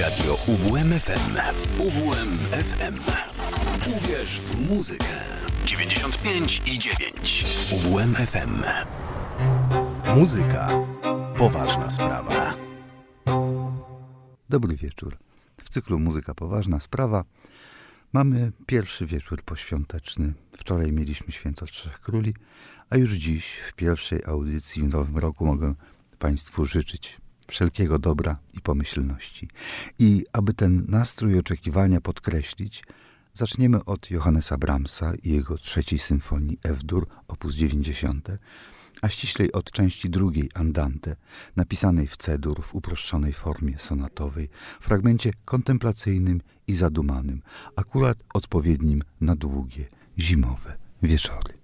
Radio UWMFM. UWMFM. Uwierz w muzykę. 95 i 9. UWMFM. Muzyka. Poważna sprawa. Dobry wieczór. W cyklu Muzyka Poważna Sprawa mamy pierwszy wieczór poświąteczny. Wczoraj mieliśmy Święto Trzech Króli, a już dziś w pierwszej audycji w nowym roku mogę Państwu życzyć wszelkiego dobra i pomyślności. I aby ten nastrój oczekiwania podkreślić, zaczniemy od Johannesa Brahmsa i jego trzeciej symfonii F-dur op. 90, a ściślej od części drugiej Andante, napisanej w C-dur w uproszczonej formie sonatowej, fragmencie kontemplacyjnym i zadumanym, akurat odpowiednim na długie, zimowe wieczory.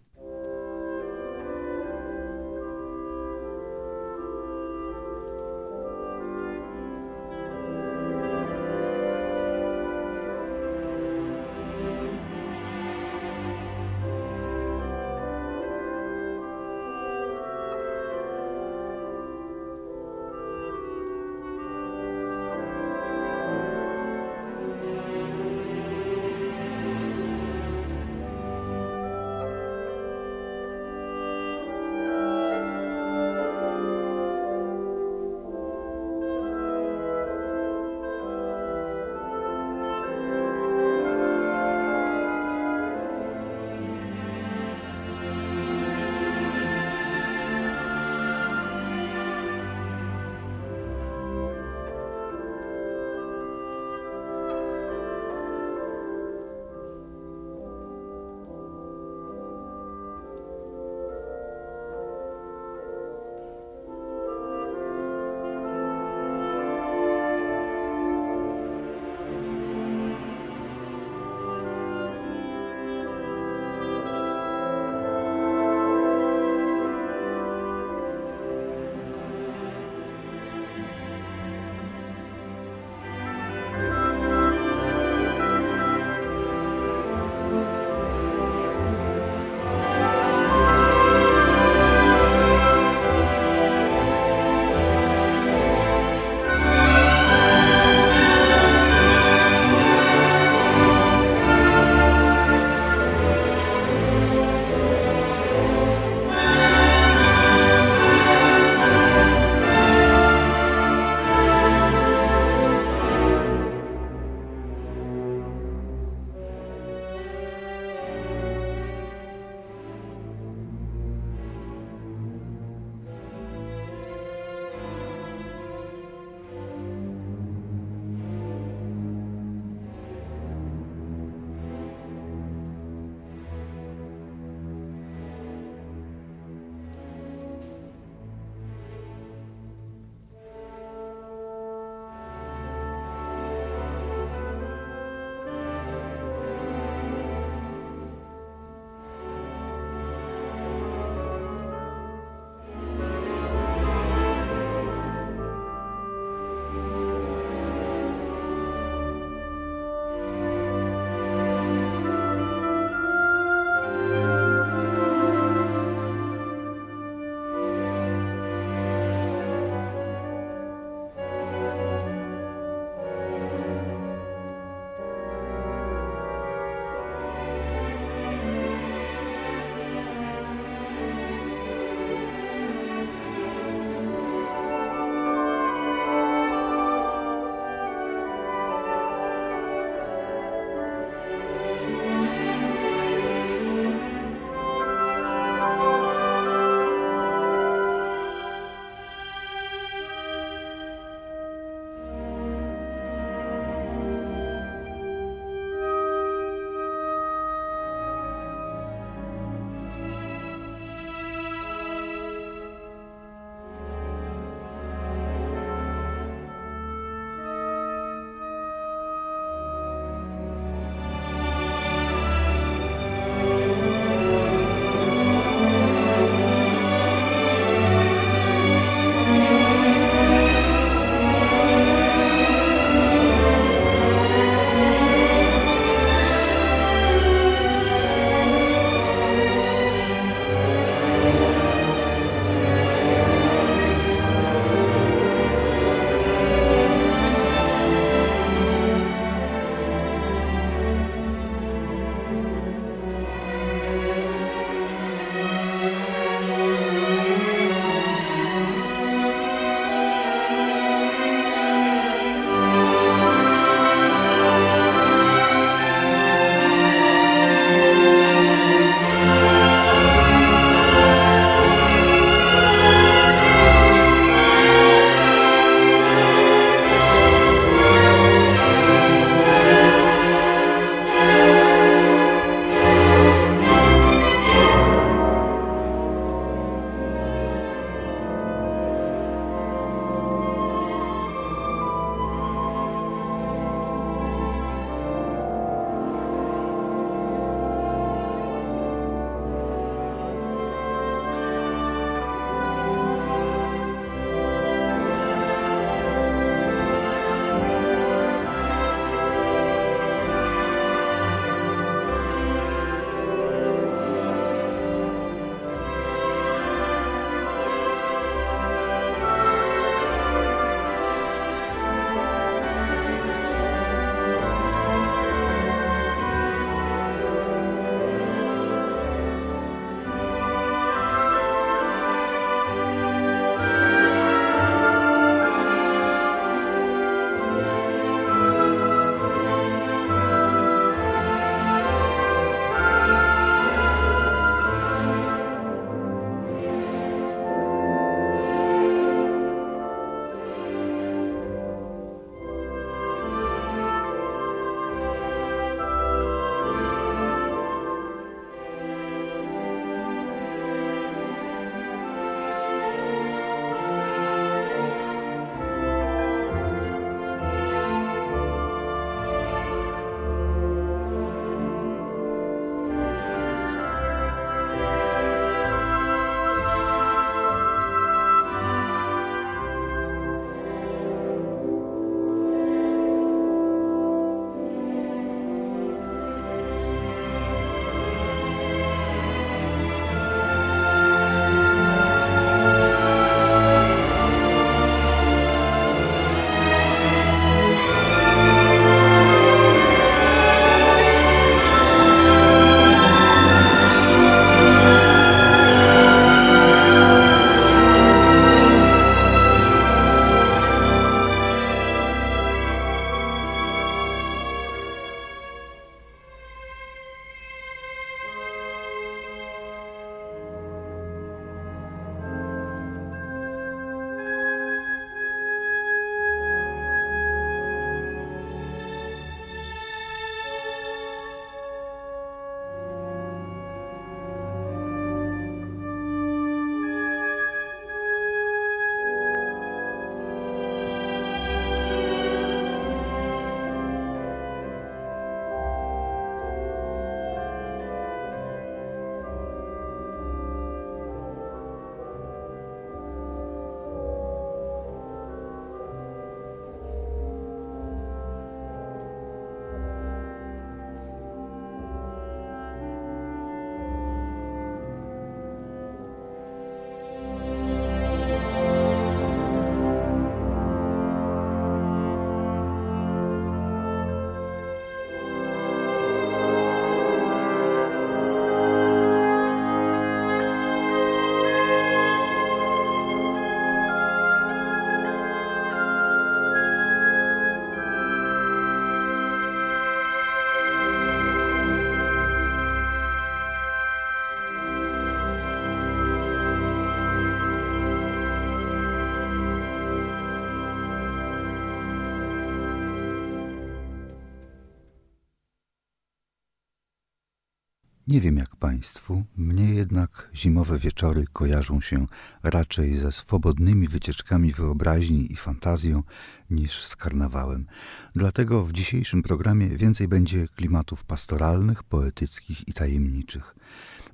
Nie wiem jak Państwu, mnie jednak zimowe wieczory kojarzą się raczej ze swobodnymi wycieczkami wyobraźni i fantazją niż z karnawałem. Dlatego w dzisiejszym programie więcej będzie klimatów pastoralnych, poetyckich i tajemniczych.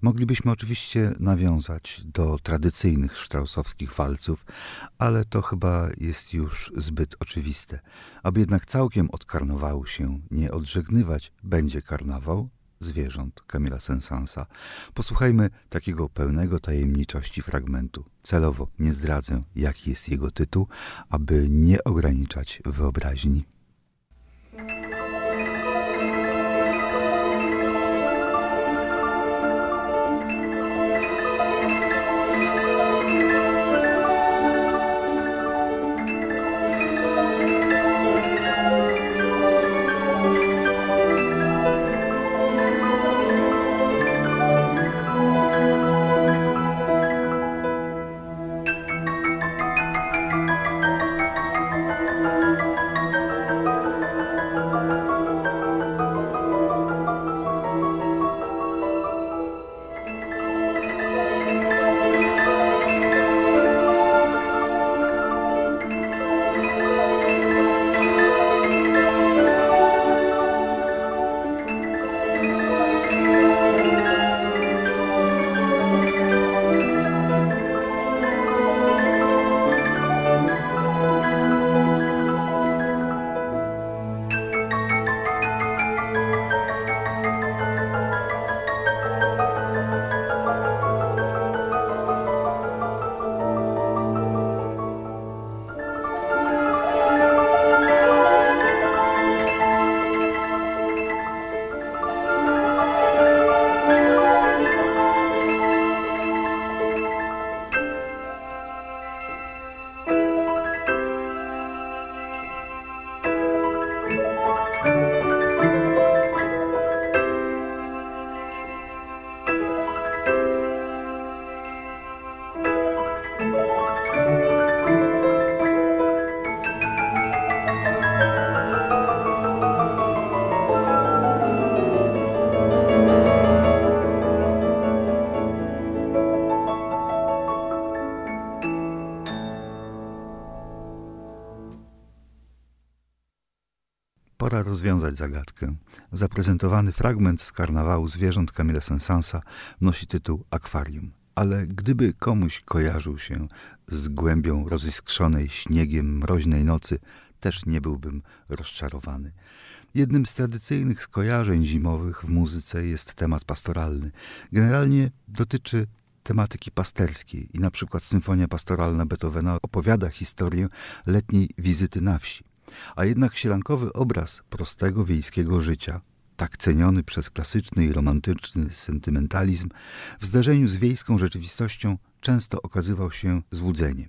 Moglibyśmy oczywiście nawiązać do tradycyjnych sztrausowskich walców, ale to chyba jest już zbyt oczywiste. Aby jednak całkiem od karnawału się nie odżegnywać, będzie karnawał, zwierząt Kamila Sensansa. Posłuchajmy takiego pełnego tajemniczości fragmentu. Celowo nie zdradzę, jaki jest jego tytuł, aby nie ograniczać wyobraźni. Pora rozwiązać zagadkę. Zaprezentowany fragment z karnawału zwierząt Camille Sensansa nosi tytuł Akwarium. Ale gdyby komuś kojarzył się z głębią roziskrzonej śniegiem mroźnej nocy, też nie byłbym rozczarowany. Jednym z tradycyjnych skojarzeń zimowych w muzyce jest temat pastoralny. Generalnie dotyczy tematyki pasterskiej i na przykład symfonia pastoralna Beethovena opowiada historię letniej wizyty na wsi. A jednak sielankowy obraz prostego wiejskiego życia, tak ceniony przez klasyczny i romantyczny sentymentalizm, w zdarzeniu z wiejską rzeczywistością często okazywał się złudzeniem.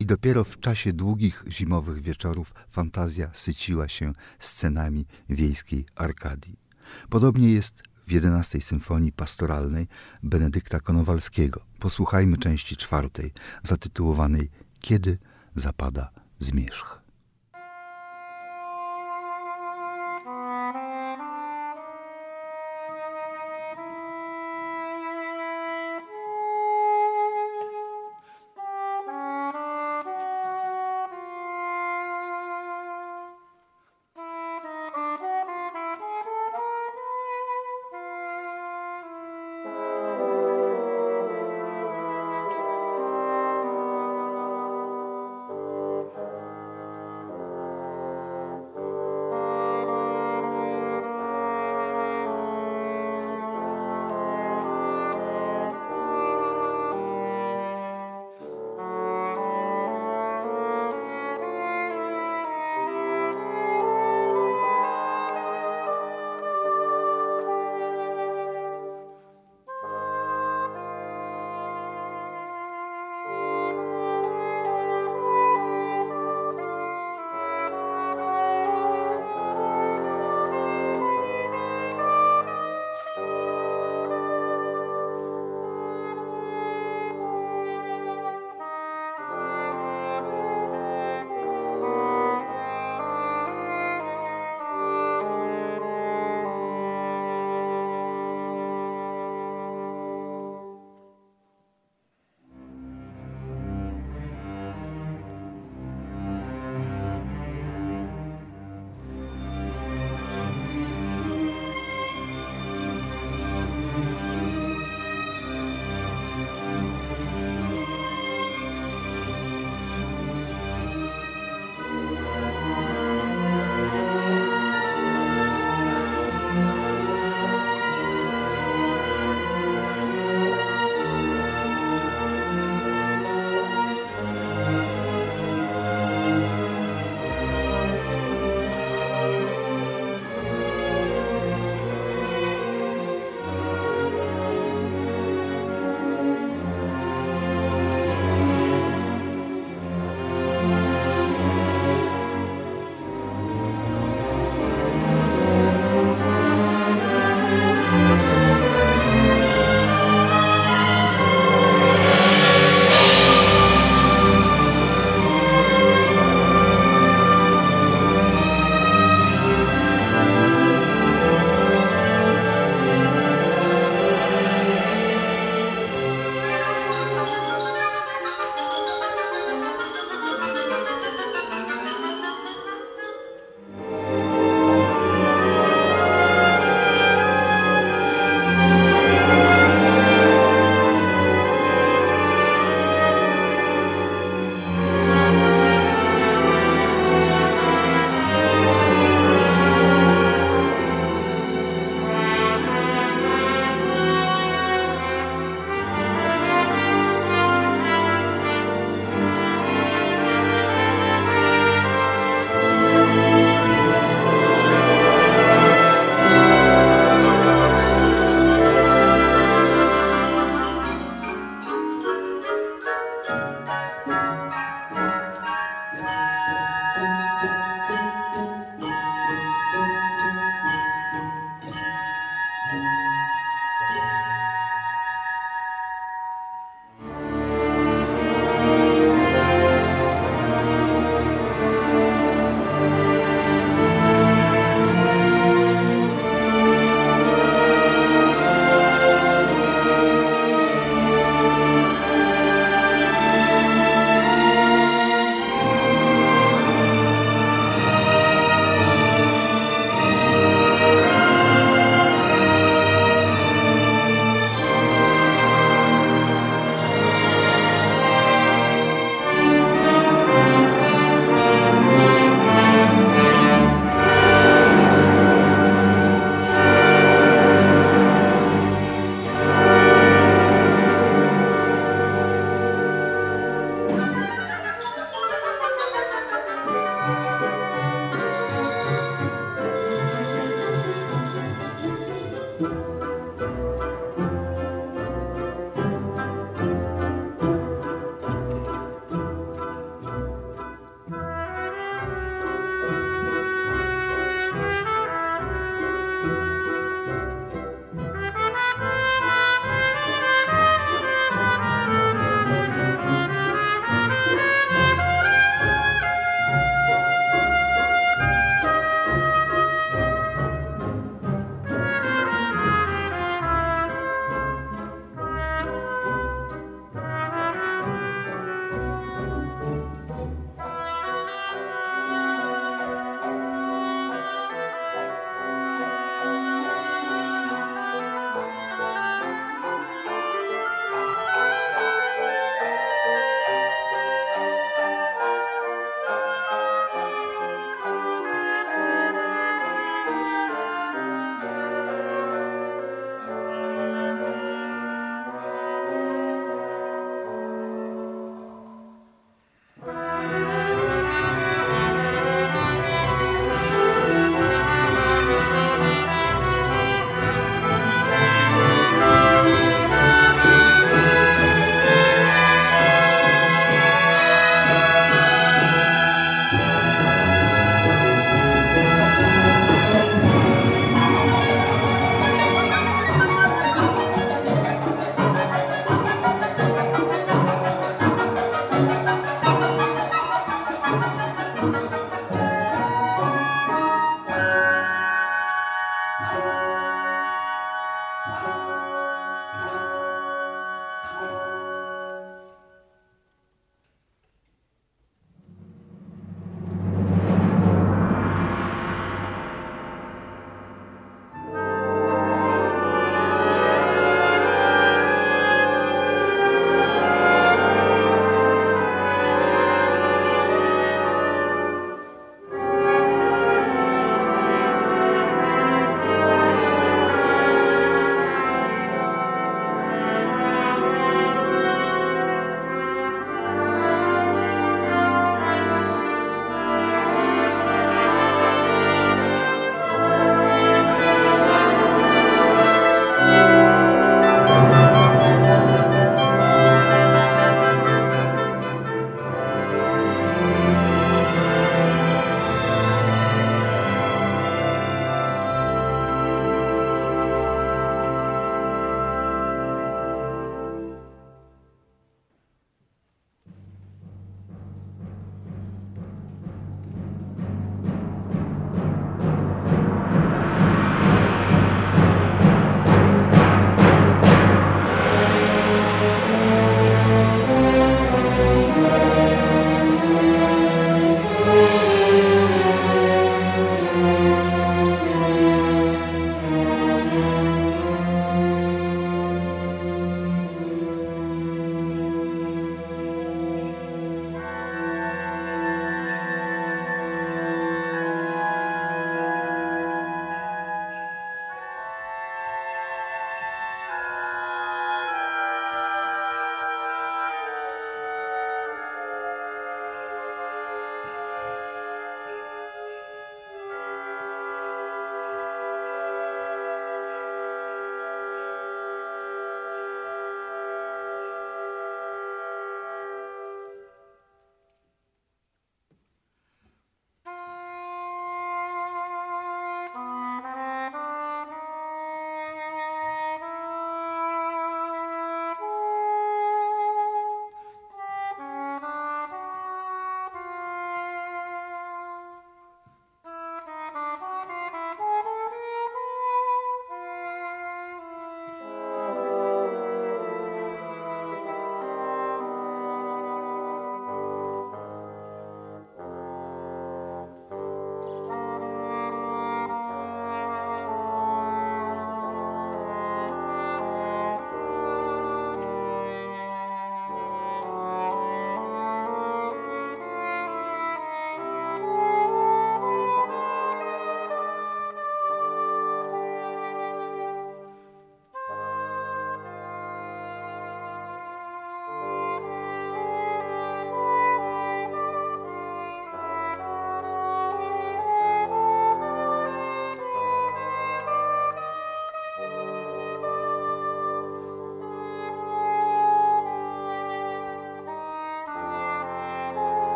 I dopiero w czasie długich zimowych wieczorów fantazja syciła się scenami wiejskiej Arkadii. Podobnie jest w jedenastej symfonii pastoralnej Benedykta Konowalskiego. Posłuchajmy części czwartej, zatytułowanej Kiedy zapada zmierzch.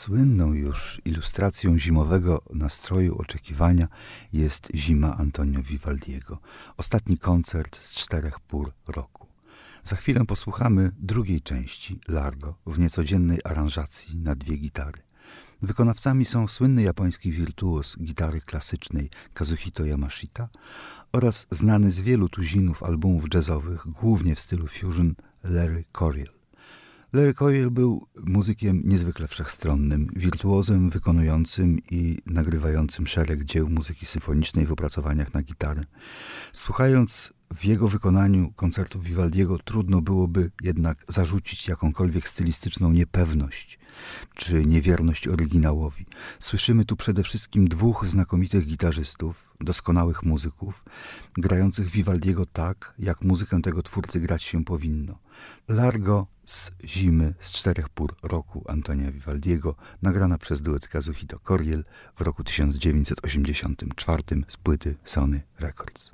Słynną już ilustracją zimowego nastroju oczekiwania jest Zima Antonio Vivaldiego. Ostatni koncert z czterech pór roku. Za chwilę posłuchamy drugiej części Largo w niecodziennej aranżacji na dwie gitary. Wykonawcami są słynny japoński wirtuos gitary klasycznej Kazuhito Yamashita oraz znany z wielu tuzinów albumów jazzowych, głównie w stylu fusion, Larry Coryell. Larry Coyle był muzykiem niezwykle wszechstronnym, wirtuozem wykonującym i nagrywającym szereg dzieł muzyki symfonicznej w opracowaniach na gitarę. Słuchając w jego wykonaniu koncertów Vivaldiego trudno byłoby jednak zarzucić jakąkolwiek stylistyczną niepewność czy niewierność oryginałowi. Słyszymy tu przede wszystkim dwóch znakomitych gitarzystów, doskonałych muzyków, grających Vivaldiego tak, jak muzykę tego twórcy grać się powinno. Largo z zimy z czterech pór roku Antonia Vivaldiego, nagrana przez duet Kazuhito Coriel w roku 1984 z płyty Sony Records.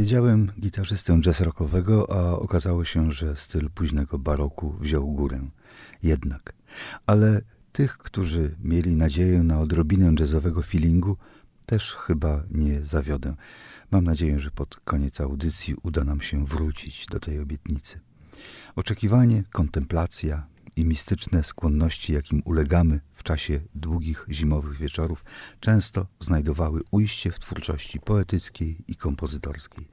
Zapowiedziałem gitarzystę jazz rockowego, a okazało się, że styl późnego baroku wziął górę. Jednak, ale tych, którzy mieli nadzieję na odrobinę jazzowego feelingu, też chyba nie zawiodę. Mam nadzieję, że pod koniec audycji uda nam się wrócić do tej obietnicy. Oczekiwanie, kontemplacja, i mistyczne skłonności, jakim ulegamy w czasie długich zimowych wieczorów, często znajdowały ujście w twórczości poetyckiej i kompozytorskiej.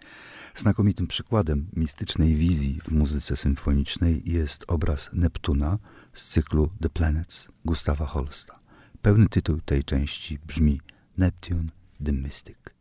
Znakomitym przykładem mistycznej wizji w muzyce symfonicznej jest obraz Neptuna z cyklu The Planets Gustawa Holsta. Pełny tytuł tej części brzmi Neptune the Mystic.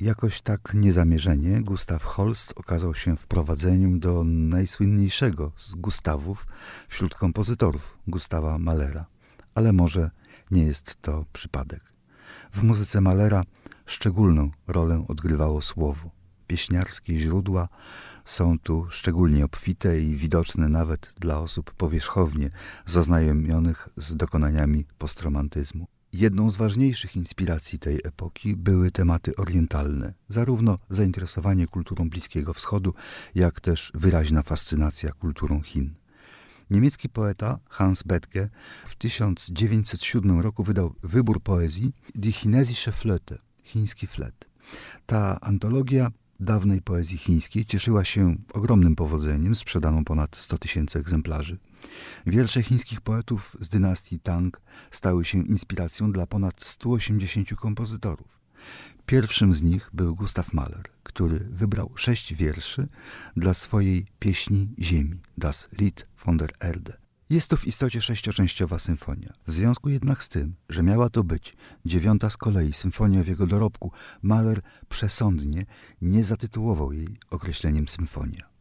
Jakoś tak niezamierzenie Gustav Holst okazał się wprowadzeniem do najsłynniejszego z Gustawów wśród kompozytorów, Gustawa Malera. Ale może nie jest to przypadek. W muzyce Malera szczególną rolę odgrywało słowo. Pieśniarskie źródła są tu szczególnie obfite i widoczne nawet dla osób powierzchownie zaznajomionych z dokonaniami postromantyzmu. Jedną z ważniejszych inspiracji tej epoki były tematy orientalne, zarówno zainteresowanie kulturą Bliskiego Wschodu, jak też wyraźna fascynacja kulturą Chin. Niemiecki poeta Hans Betke w 1907 roku wydał wybór poezji Die Chinesische Flöte, chiński flet. Ta antologia dawnej poezji chińskiej cieszyła się ogromnym powodzeniem, sprzedaną ponad 100 tysięcy egzemplarzy. Wiersze chińskich poetów z dynastii Tang stały się inspiracją dla ponad 180 kompozytorów. Pierwszym z nich był Gustav Mahler, który wybrał sześć wierszy dla swojej pieśni Ziemi, Das Lied von der Erde. Jest to w istocie sześcioczęściowa symfonia. W związku jednak z tym, że miała to być dziewiąta z kolei symfonia w jego dorobku, Mahler przesądnie nie zatytułował jej określeniem symfonia.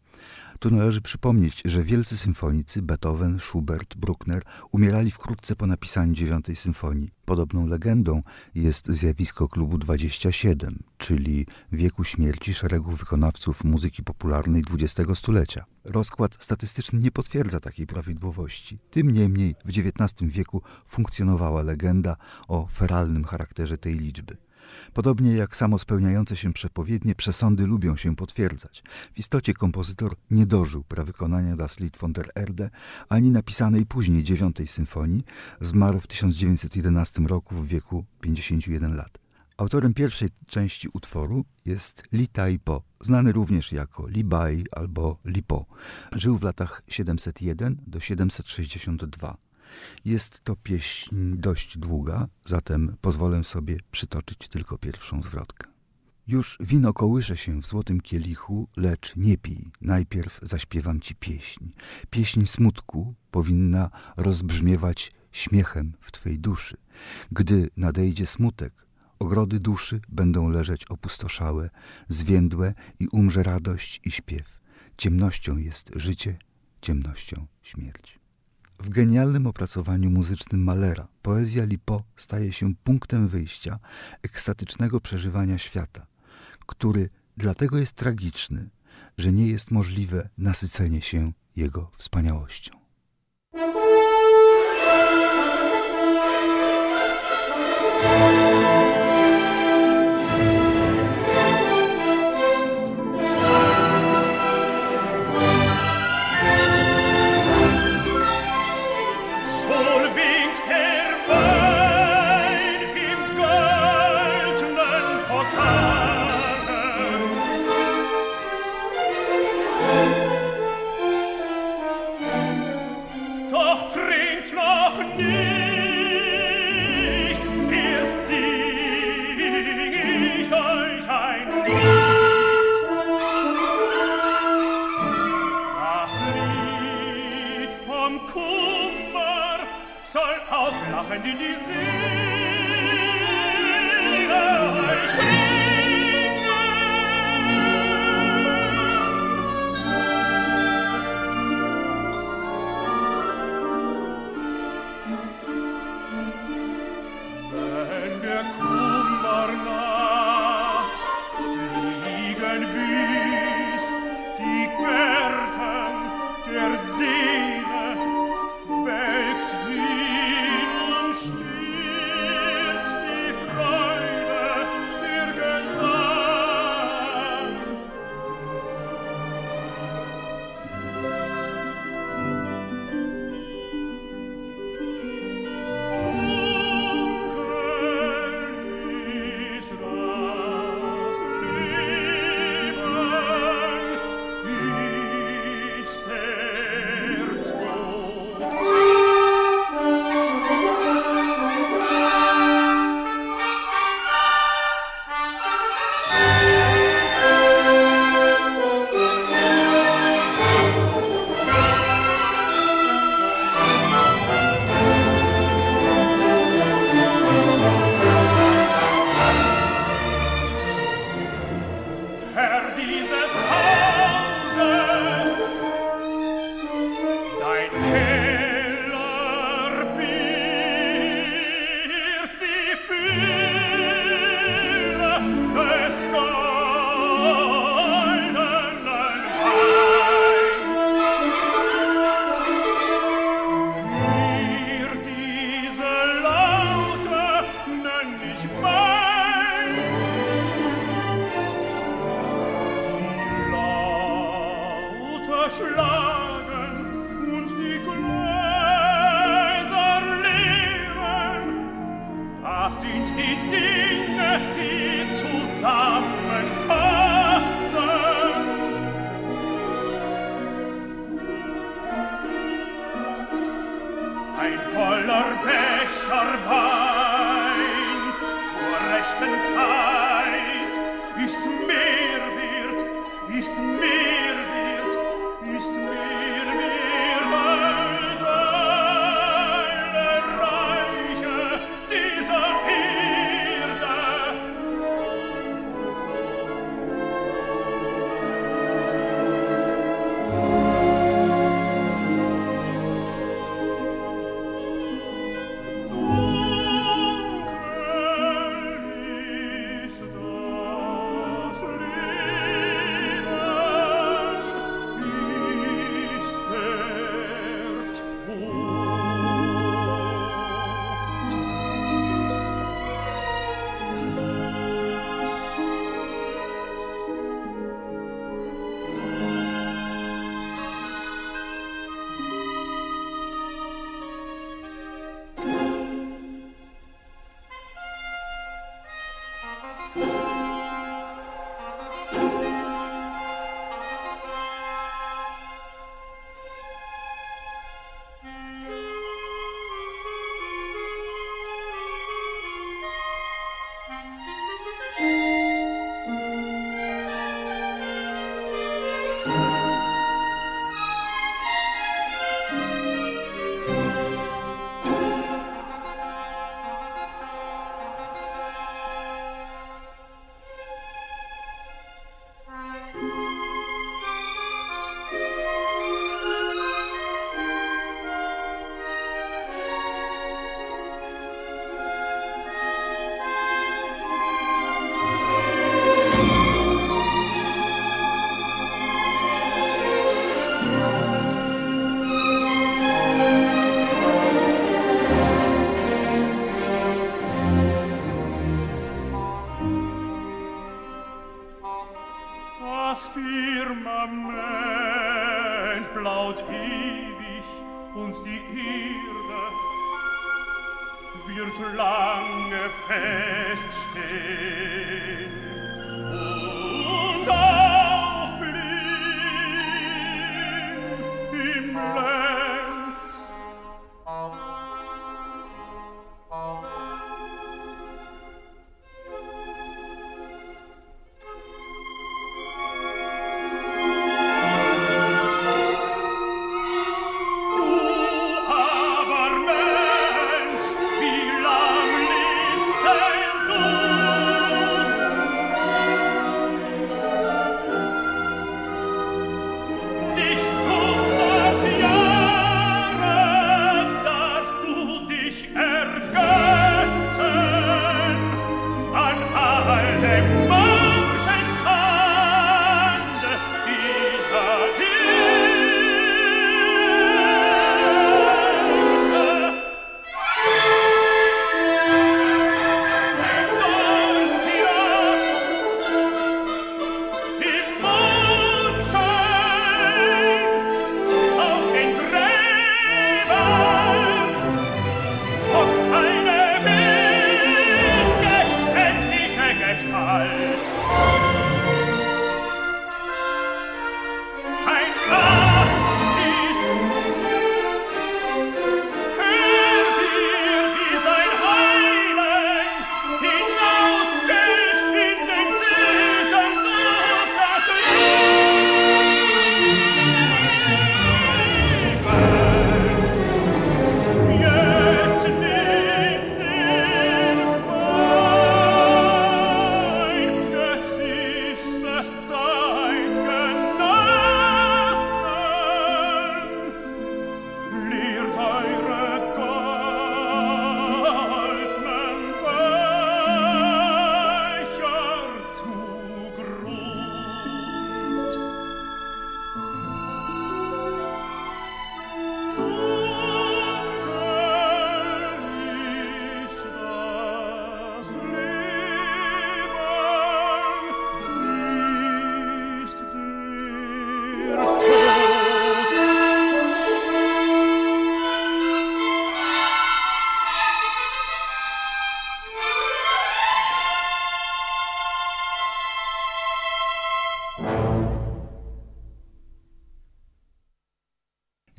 Tu należy przypomnieć, że wielcy symfonicy Beethoven, Schubert, Bruckner umierali wkrótce po napisaniu dziewiątej symfonii. Podobną legendą jest zjawisko klubu 27, czyli wieku śmierci szeregu wykonawców muzyki popularnej XX stulecia. Rozkład statystyczny nie potwierdza takiej prawidłowości. Tym niemniej w XIX wieku funkcjonowała legenda o feralnym charakterze tej liczby. Podobnie jak samo spełniające się przepowiednie, przesądy lubią się potwierdzać. W istocie kompozytor nie dożył prawykonania Das Lied von der Erde, ani napisanej później dziewiątej symfonii, zmarł w 1911 roku w wieku 51 lat. Autorem pierwszej części utworu jest Li Taipo, znany również jako Li Bai albo Li Po. Żył w latach 701 do 762. Jest to pieśń dość długa, zatem pozwolę sobie przytoczyć tylko pierwszą zwrotkę. Już wino kołysze się w złotym kielichu, lecz nie pij, najpierw zaśpiewam ci pieśń. Pieśń smutku powinna rozbrzmiewać śmiechem w twej duszy. Gdy nadejdzie smutek, ogrody duszy będą leżeć opustoszałe, zwiędłe i umrze radość i śpiew. Ciemnością jest życie, ciemnością śmierć. W genialnym opracowaniu muzycznym Malera poezja Lipo staje się punktem wyjścia ekstatycznego przeżywania świata, który dlatego jest tragiczny, że nie jest możliwe nasycenie się jego wspaniałością.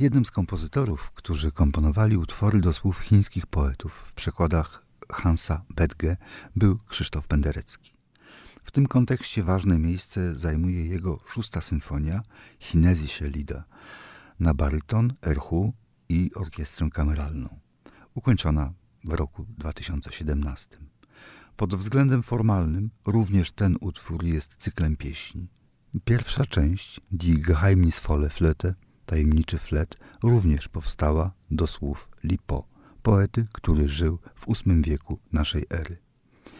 Jednym z kompozytorów, którzy komponowali utwory do słów chińskich poetów w przekładach Hansa Bedge był Krzysztof Penderecki. W tym kontekście ważne miejsce zajmuje jego szósta symfonia Chinesische Lieder na baryton, erhu i orkiestrę kameralną, ukończona w roku 2017. Pod względem formalnym również ten utwór jest cyklem pieśni. Pierwsza część, Die Geheimnisvolle Flöte, tajemniczy flet, również powstała do słów Lipo, poety, który żył w VIII wieku naszej ery.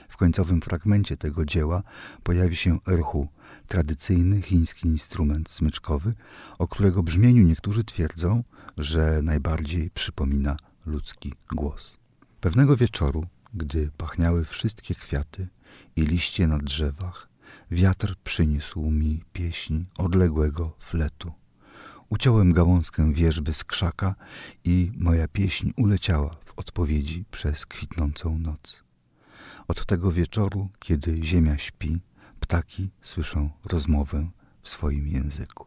W końcowym fragmencie tego dzieła pojawi się erhu, tradycyjny chiński instrument smyczkowy, o którego brzmieniu niektórzy twierdzą, że najbardziej przypomina ludzki głos. Pewnego wieczoru, gdy pachniały wszystkie kwiaty i liście na drzewach, wiatr przyniósł mi pieśń odległego fletu. Uciąłem gałązkę wierzby z krzaka i moja pieśń uleciała w odpowiedzi przez kwitnącą noc. Od tego wieczoru, kiedy ziemia śpi, ptaki słyszą rozmowę w swoim języku.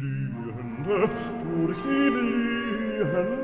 blühende, durch die blühenden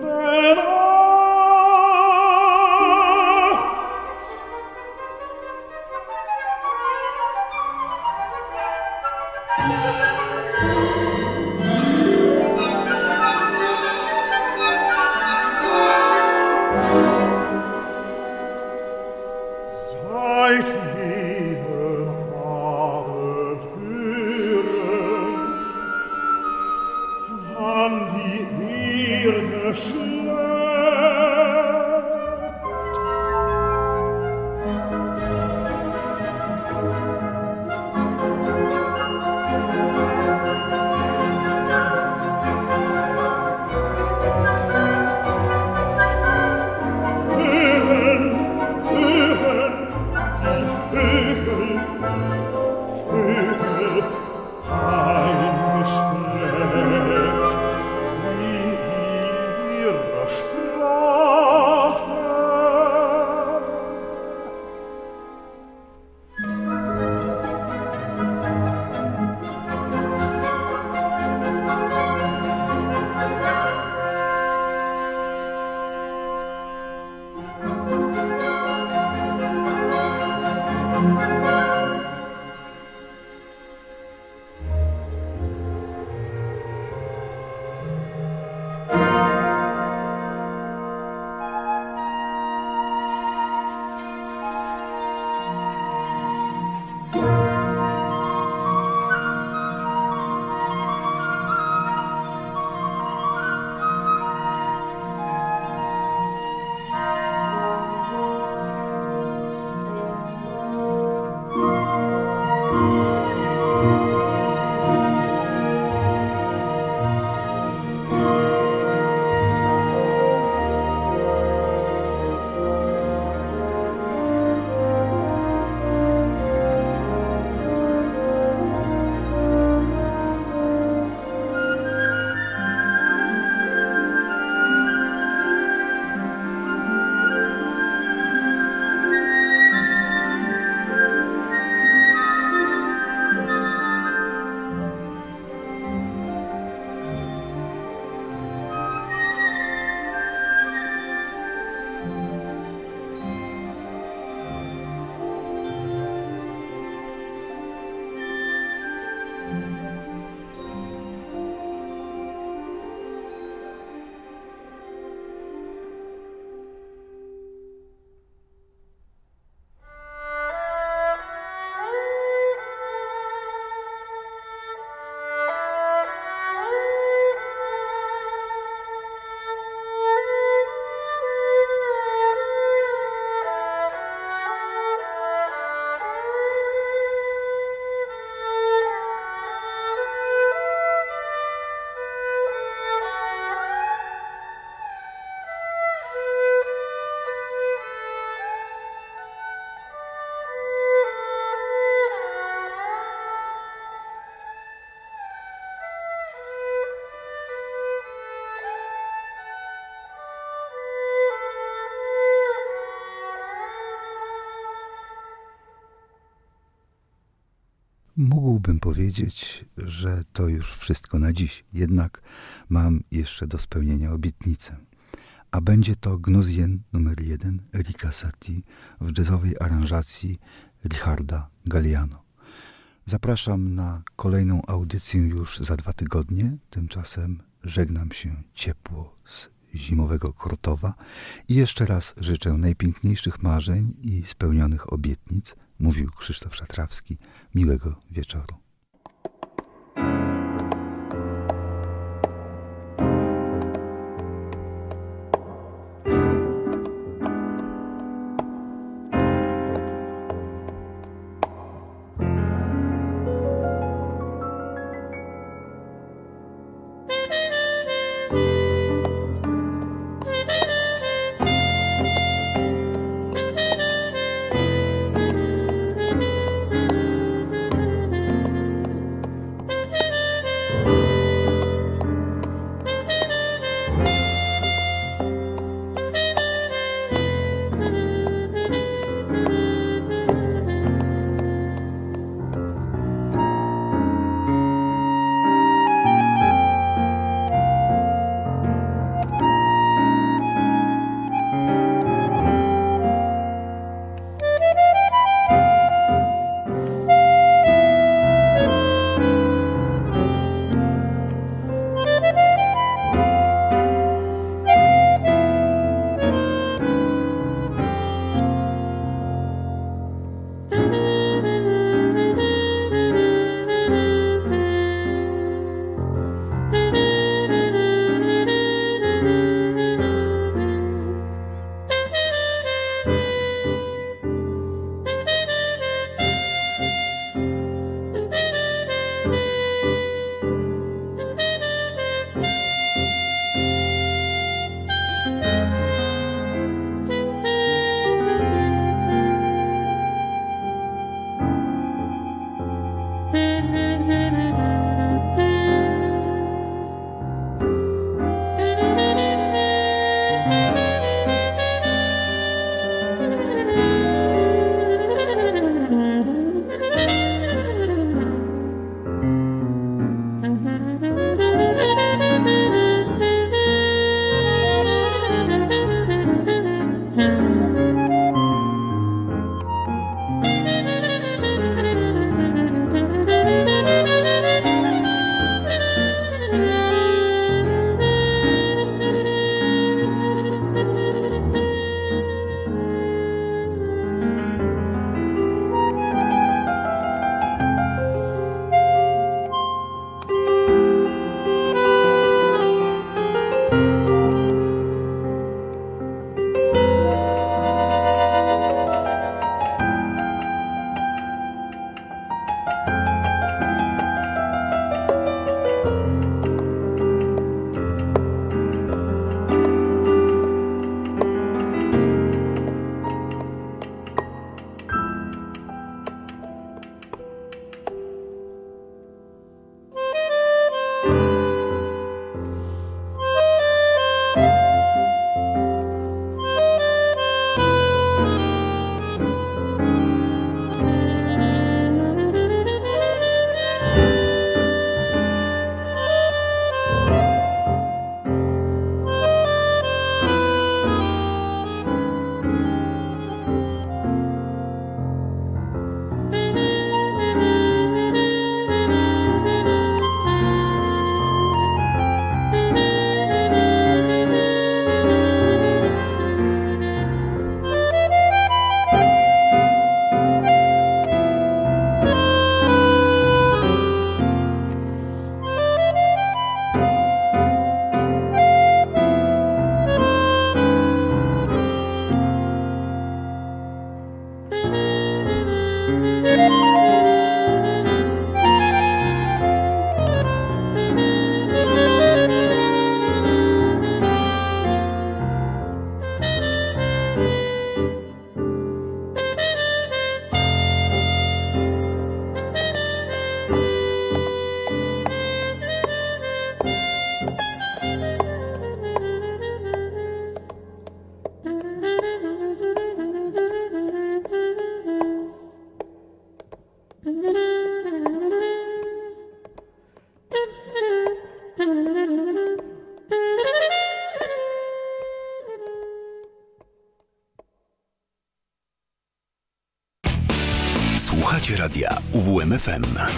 Mógłbym powiedzieć, że to już wszystko na dziś, jednak mam jeszcze do spełnienia obietnicę. A będzie to Gnozien numer jeden Erika Satie w jazzowej aranżacji Richarda Galliano. Zapraszam na kolejną audycję już za dwa tygodnie. Tymczasem żegnam się ciepło z zimowego Krotowa i jeszcze raz życzę najpiękniejszych marzeń i spełnionych obietnic, mówił Krzysztof Szatrawski. Miłego wieczoru. UWMFM.